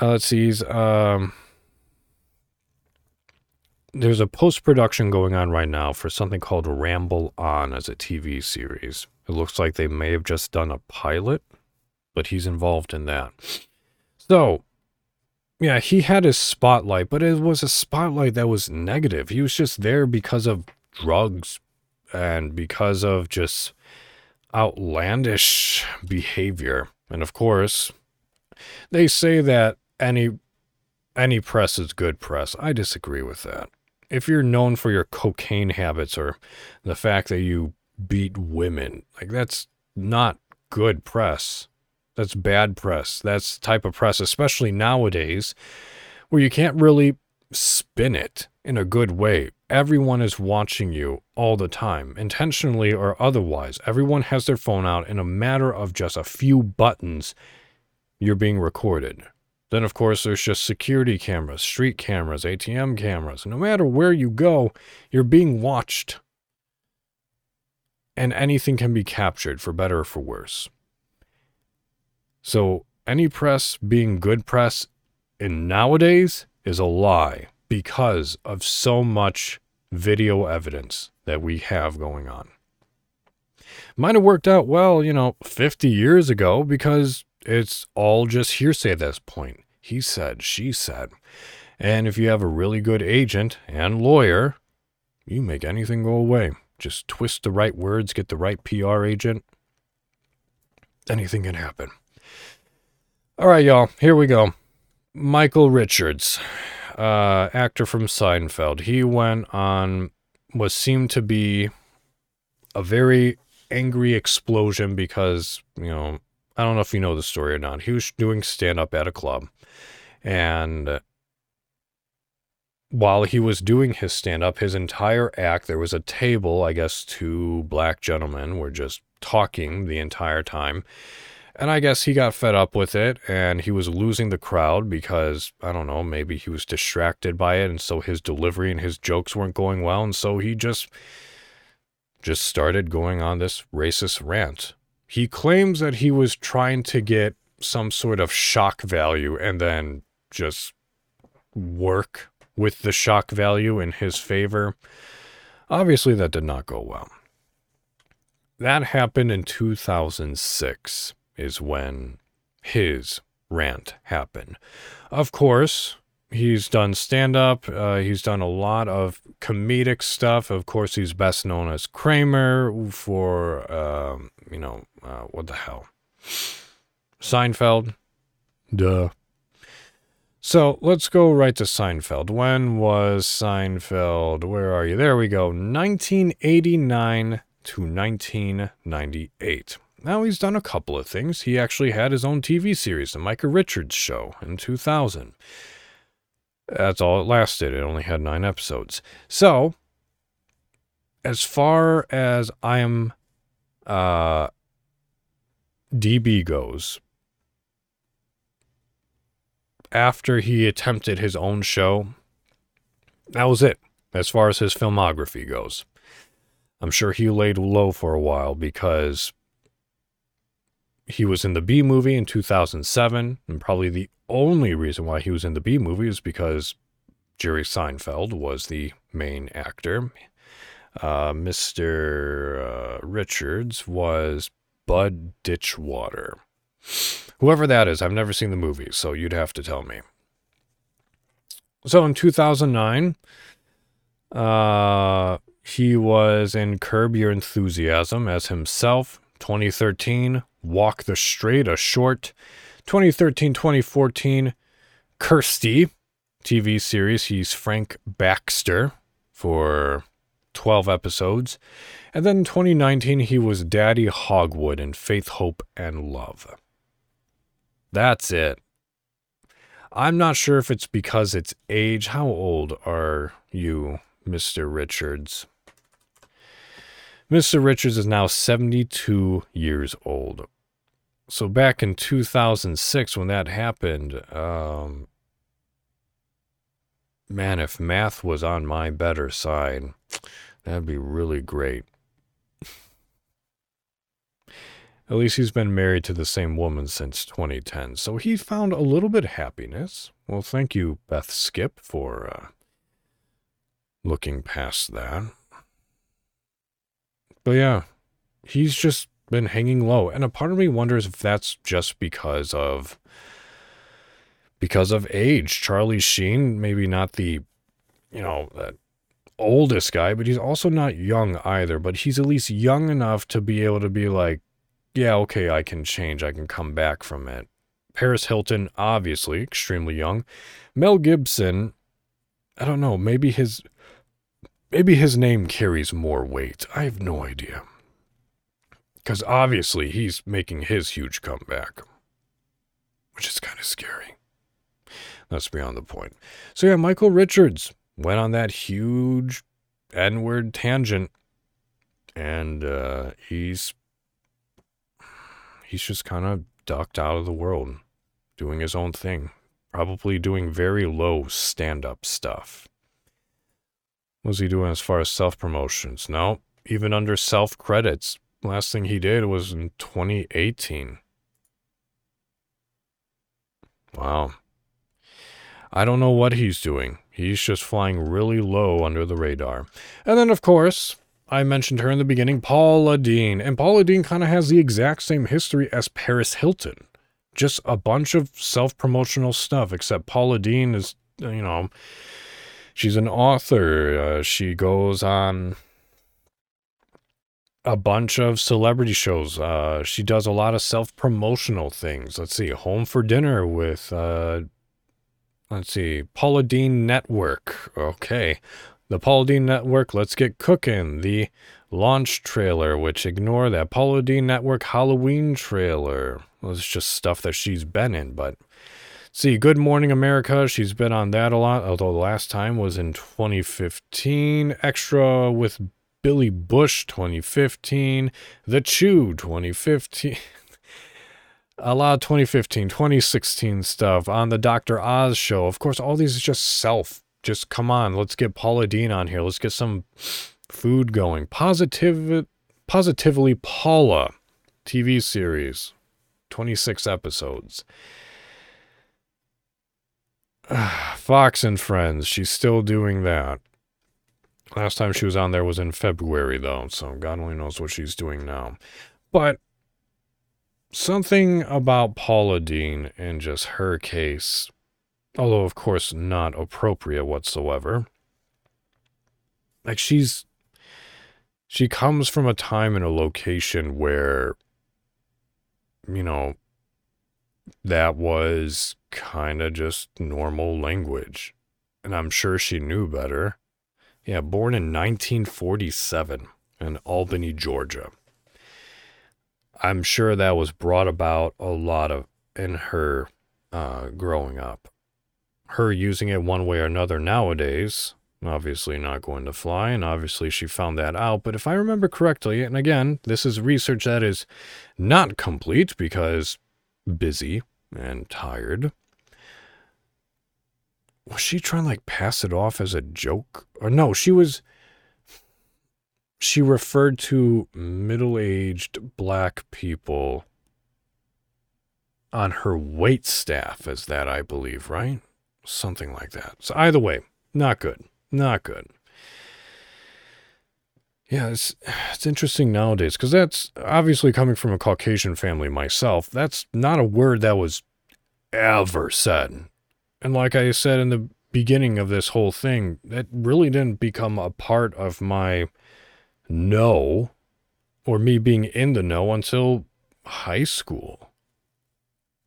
Uh, let's see. He's, um, there's a post production going on right now for something called Ramble On as a TV series. It looks like they may have just done a pilot, but he's involved in that. So, yeah, he had his spotlight, but it was a spotlight that was negative. He was just there because of drugs and because of just outlandish behavior. And of course, they say that any any press is good press. I disagree with that. If you're known for your cocaine habits or the fact that you beat women, like that's not good press. That's bad press. That's type of press, especially nowadays, where you can't really spin it in a good way. Everyone is watching you all the time, intentionally or otherwise. Everyone has their phone out. In a matter of just a few buttons, you're being recorded. Then, of course, there's just security cameras, street cameras, ATM cameras. No matter where you go, you're being watched. And anything can be captured, for better or for worse. So any press being good press in nowadays is a lie because of so much video evidence that we have going on. Might have worked out well, you know, 50 years ago because it's all just hearsay at this point. He said, she said. And if you have a really good agent and lawyer, you make anything go away. Just twist the right words, get the right PR agent. Anything can happen. All right, y'all, here we go. Michael Richards, uh, actor from Seinfeld. He went on what seemed to be a very angry explosion because, you know, I don't know if you know the story or not. He was doing stand up at a club. And while he was doing his stand up, his entire act, there was a table. I guess two black gentlemen were just talking the entire time. And I guess he got fed up with it and he was losing the crowd because, I don't know, maybe he was distracted by it. And so his delivery and his jokes weren't going well. And so he just, just started going on this racist rant. He claims that he was trying to get some sort of shock value and then just work with the shock value in his favor. Obviously, that did not go well. That happened in 2006 is when his rant happened. Of course, He's done stand up. Uh, he's done a lot of comedic stuff. Of course, he's best known as Kramer for, um, you know, uh, what the hell? Seinfeld. Duh. So let's go right to Seinfeld. When was Seinfeld? Where are you? There we go. 1989 to 1998. Now he's done a couple of things. He actually had his own TV series, The Michael Richards Show, in 2000. That's all it lasted. It only had nine episodes. So, as far as I am uh, DB goes, after he attempted his own show, that was it as far as his filmography goes. I'm sure he laid low for a while because he was in the Bee Movie in 2007, and probably the only reason why he was in the Bee Movie is because Jerry Seinfeld was the main actor. Uh, Mr. Uh, Richards was Bud Ditchwater. Whoever that is, I've never seen the movie, so you'd have to tell me. So in 2009, uh, he was in Curb Your Enthusiasm as himself. 2013, Walk the Straight, a short. 2013 2014, Kirstie TV series. He's Frank Baxter for 12 episodes. And then 2019, he was Daddy Hogwood in Faith, Hope, and Love. That's it. I'm not sure if it's because it's age. How old are you, Mr. Richards? Mr. Richards is now 72 years old. So back in 2006, when that happened, um, man, if math was on my better side, that'd be really great. At least he's been married to the same woman since 2010, so he found a little bit of happiness. Well, thank you, Beth Skipp, for uh, looking past that. But yeah, he's just been hanging low, and a part of me wonders if that's just because of because of age. Charlie Sheen, maybe not the, you know, that oldest guy, but he's also not young either. But he's at least young enough to be able to be like, yeah, okay, I can change. I can come back from it. Paris Hilton, obviously, extremely young. Mel Gibson, I don't know, maybe his maybe his name carries more weight. I have no idea. Cuz obviously he's making his huge comeback, which is kind of scary. That's beyond the point. So yeah, Michael Richards went on that huge N-word tangent and uh, he's he's just kind of ducked out of the world, doing his own thing, probably doing very low stand up stuff. Was he doing as far as self promotions? No, even under self credits. Last thing he did was in 2018. Wow. I don't know what he's doing. He's just flying really low under the radar. And then, of course, I mentioned her in the beginning, Paula Deen. And Paula Deen kind of has the exact same history as Paris Hilton. Just a bunch of self promotional stuff, except Paula Deen is, you know, she's an author. Uh, she goes on a bunch of celebrity shows. Uh, she does a lot of self promotional things. Let's see, Home for Dinner with, uh, let's see, Paula Deen Network. Okay. The Paula Deen Network, Let's Get Cooking, the launch trailer, which ignore that Paula Deen Network Halloween trailer. Well, it's just stuff that she's been in, but see, Good Morning America, she's been on that a lot, although the last time was in 2015. Extra with Billy Bush 2015. The Chew 2015. a lot of 2015, 2016 stuff on the Dr. Oz show. Of course, all these is just self just come on, let's get Paula Deen on here. Let's get some food going. Positive, positively Paula TV series, 26 episodes. Fox and Friends, she's still doing that. Last time she was on there was in February, though, so God only knows what she's doing now. But something about Paula Deen and just her case although, of course, not appropriate whatsoever. Like, she's. She comes from a time and a location where, you know, that was kind of just normal language. And I'm sure she knew better. Yeah, born in 1947 in Albany, Georgia. I'm sure that was brought about a lot of in her uh, growing up. Her using it one way or another nowadays, obviously not going to fly, and obviously she found that out. But if I remember correctly, and again, this is research that is not complete because busy and tired. Was she trying to like pass it off as a joke? Or no, she was she referred to middle aged black people on her wait staff as that, I believe, right? Something like that. So, either way, not good. Not good. Yeah, it's, it's interesting nowadays because that's obviously coming from a Caucasian family myself. That's not a word that was ever said. And like I said in the beginning of this whole thing, that really didn't become a part of my know or me being in the know until high school.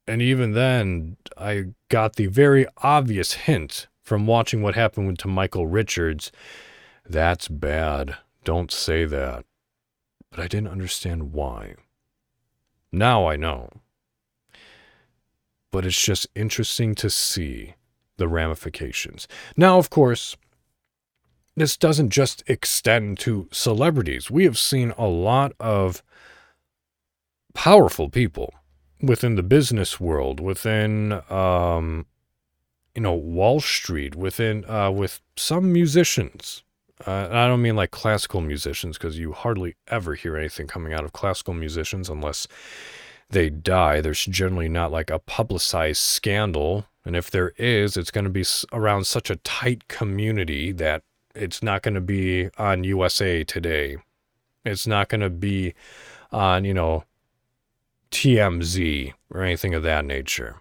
And even then, I got the very obvious hint from watching what happened to Michael Richards. That's bad. Don't say that. But I didn't understand why. Now I know. But it's just interesting to see the ramifications. Now, of course, this doesn't just extend to celebrities. We have seen a lot of powerful people within the business world, within um, you know Wall Street, within uh, with some musicians. Uh, I don't mean like classical musicians because you hardly ever hear anything coming out of classical musicians unless they die. There's generally not like a publicized scandal, and if there is, it's going to be around such a tight community that it's not going to be on USA Today. It's not going to be on, you know, TMZ or anything of that nature.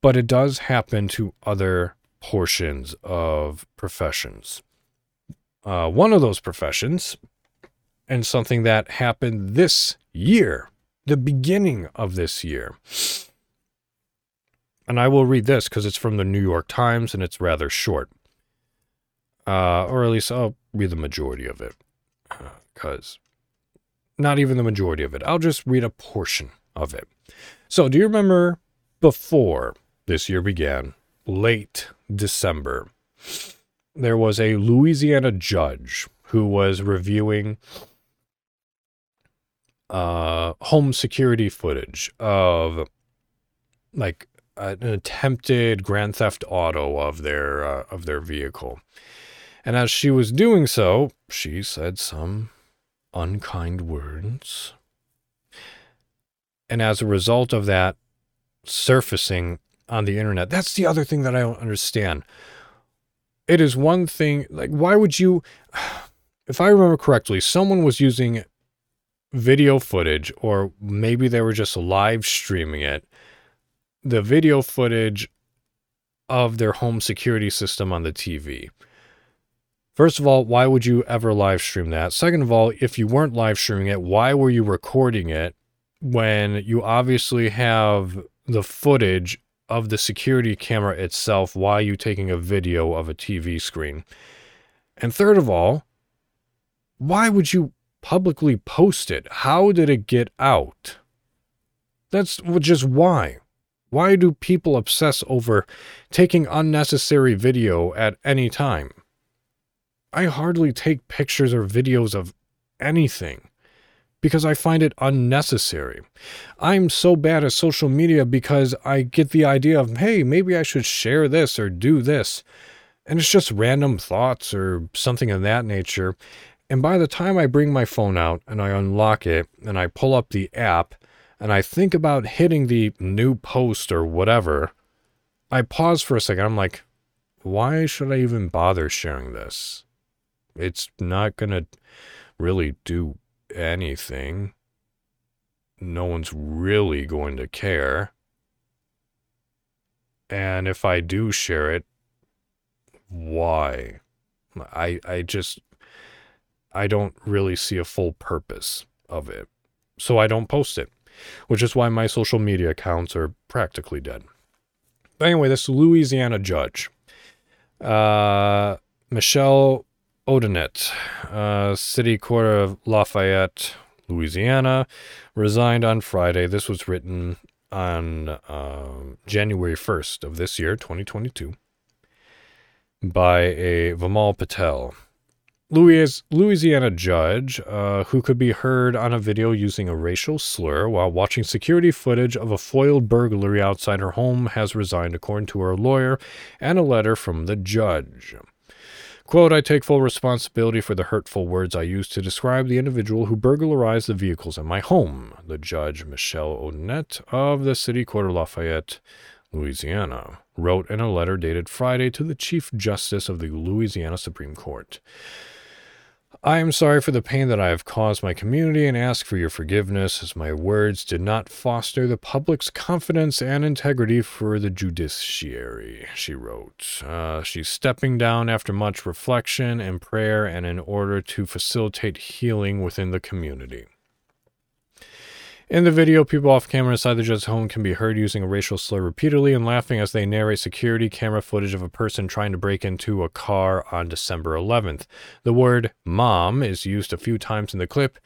But it does happen to other portions of professions. Uh, one of those professions, and something that happened this year, the beginning of this year, and I will read this because it's from the New York Times and it's rather short. Uh, or at least I'll read the majority of it because uh, not even the majority of it. I'll just read a portion of it. So, do you remember before this year began, late December, there was a Louisiana judge who was reviewing uh, home security footage of like an attempted grand theft auto of their uh, of their vehicle. And as she was doing so, she said some unkind words. And as a result of that surfacing on the internet, that's the other thing that I don't understand. It is one thing, like, why would you, if I remember correctly, someone was using video footage, or maybe they were just live streaming it the video footage of their home security system on the TV. First of all, why would you ever live stream that? Second of all, if you weren't live streaming it, why were you recording it when you obviously have the footage of the security camera itself? Why are you taking a video of a TV screen? And third of all, why would you publicly post it? How did it get out? That's just why. Why do people obsess over taking unnecessary video at any time? I hardly take pictures or videos of anything because I find it unnecessary. I'm so bad at social media because I get the idea of, hey, maybe I should share this or do this. And it's just random thoughts or something of that nature. And by the time I bring my phone out and I unlock it and I pull up the app, and I think about hitting the new post or whatever, I pause for a second. I'm like, why should I even bother sharing this? It's not going to really do anything. No one's really going to care. And if I do share it, why? I I just I don't really see a full purpose of it. So I don't post it, which is why my social media accounts are practically dead. But anyway, this Louisiana judge, uh, Michelle Odinet, uh, City Court of Lafayette, Louisiana, resigned on Friday. This was written on uh, January 1st of this year, 2022, by a Vimal Patel. Louis, Louisiana judge uh, who could be heard on a video using a racial slur while watching security footage of a foiled burglary outside her home has resigned, according to her lawyer, and a letter from the judge. Quote, I take full responsibility for the hurtful words I used to describe the individual who burglarized the vehicles in my home, the judge Michelle Odinet of the City Court of Lafayette, Louisiana, wrote in a letter dated Friday to the Chief Justice of the Louisiana Supreme Court. I am sorry for the pain that I have caused my community and ask for your forgiveness as my words did not foster the public's confidence and integrity for the judiciary, she wrote. Uh, she's stepping down after much reflection and prayer and in order to facilitate healing within the community. In the video, people off camera inside the judge's home can be heard using a racial slur repeatedly and laughing as they narrate security camera footage of a person trying to break into a car on December 11th. The word mom is used a few times in the clip,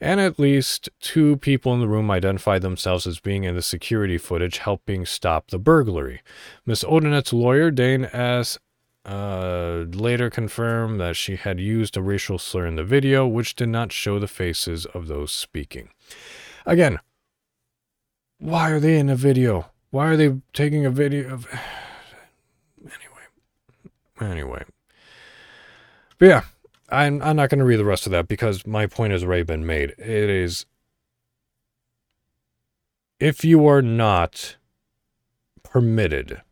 and at least two people in the room identified themselves as being in the security footage helping stop the burglary. Miss Odinet's lawyer, Dane S. Uh, later confirmed that she had used a racial slur in the video, which did not show the faces of those speaking. Again, why are they in a video? Why are they taking a video of. Anyway. Anyway. But yeah, I'm, I'm not going to read the rest of that because my point has already been made. It is. If you are not permitted,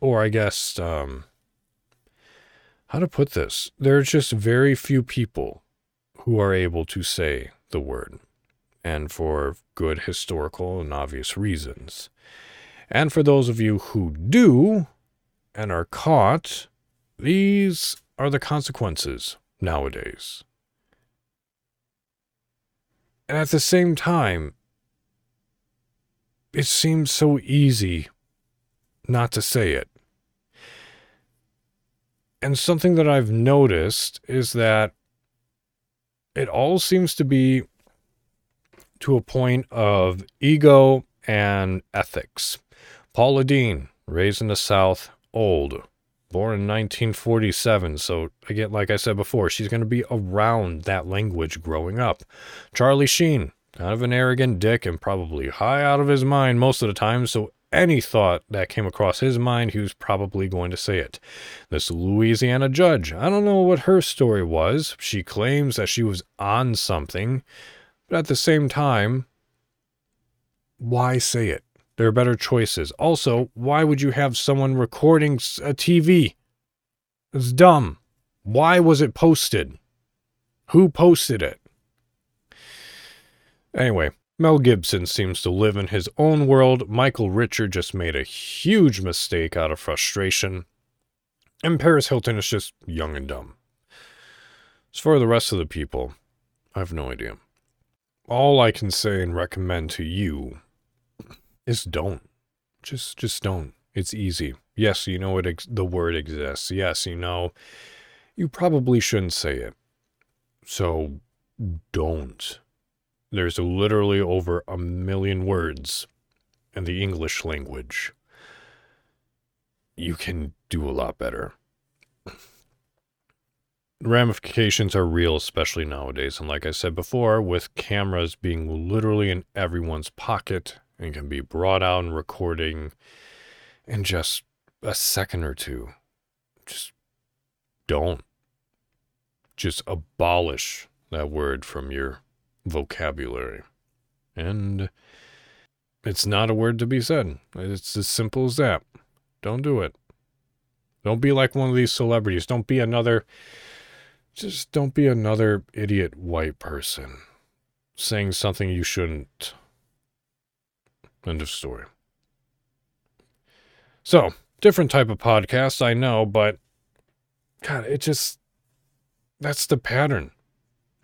or I guess, um, how to put this? There's just very few people who are able to say the word, and for good historical and obvious reasons. And for those of you who do and are caught, these are the consequences nowadays. And at the same time, it seems so easy not to say it. And something that I've noticed is that it all seems to be to a point of ego and ethics. Paula Deen, raised in the South, old, born in 1947. So, again, like I said before, she's going to be around that language growing up. Charlie Sheen, kind of an arrogant dick and probably high out of his mind most of the time. So, any thought that came across his mind, he was probably going to say it. This Louisiana judge, I don't know what her story was. She claims that she was on something, but at the same time, why say it? There are better choices. Also, why would you have someone recording a TV? It's dumb. Why was it posted? Who posted it? Anyway, Mel Gibson seems to live in his own world. Michael Richard just made a huge mistake out of frustration. And Paris Hilton is just young and dumb. As for the rest of the people, I have no idea. All I can say and recommend to you is don't. Just just don't. It's easy. Yes, you know it ex- the word exists. Yes, you know you probably shouldn't say it. So don't. There's literally over a million words in the English language. You can do a lot better. Ramifications are real, especially nowadays. And like I said before, with cameras being literally in everyone's pocket and can be brought out and recording in just a second or two, just don't. Just abolish that word from your vocabulary. And it's not a word to be said. It's as simple as that. Don't do it. Don't be like one of these celebrities. Don't be another, just don't be another idiot white person saying something you shouldn't. End of story. So, different type of podcast, I know, but God, it just that's the pattern.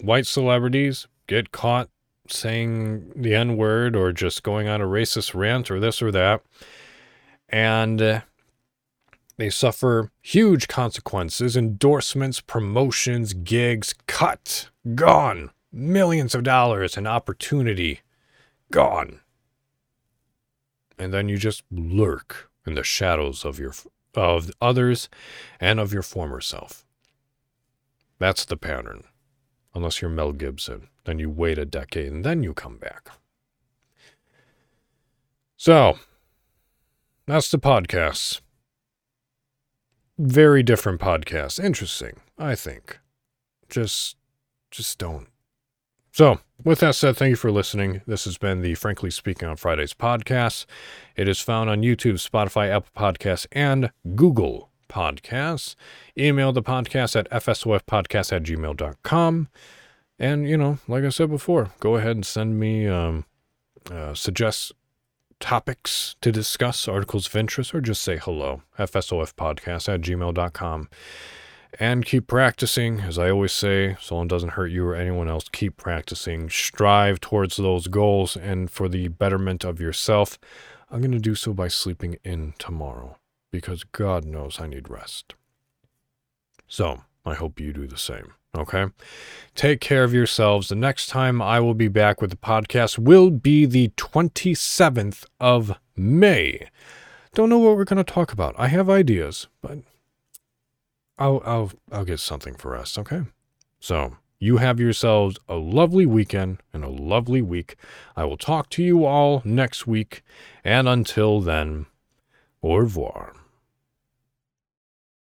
White celebrities get caught saying the N word or just going on a racist rant or this or that. And uh, they suffer huge consequences endorsements, promotions, gigs, cut, gone, millions of dollars and opportunity gone. And then you just lurk in the shadows of your of others and of your former self. That's the pattern. Unless you're Mel Gibson, then you wait a decade and then you come back. So, that's the podcast. Very different podcast. Interesting, I think. Just just don't. So, with that said, thank you for listening. This has been the Frankly Speaking on Fridays podcast. It is found on YouTube, Spotify, Apple Podcasts, and Google Podcasts. Email the podcast at fsofpodcast at gmail.com. And, you know, like I said before, go ahead and send me, um, uh, suggest topics to discuss, articles of interest, or just say hello. fsofpodcast at gmail.com. And keep practicing. As I always say, so it doesn't hurt you or anyone else, keep practicing. Strive towards those goals and for the betterment of yourself. I'm going to do so by sleeping in tomorrow because God knows I need rest. So I hope you do the same. Okay. Take care of yourselves. The next time I will be back with the podcast will be the 27th of May. Don't know what we're going to talk about. I have ideas, but I'll I'll I'll get something for us, okay? So, you have yourselves a lovely weekend and a lovely week. I will talk to you all next week, and until then, au revoir.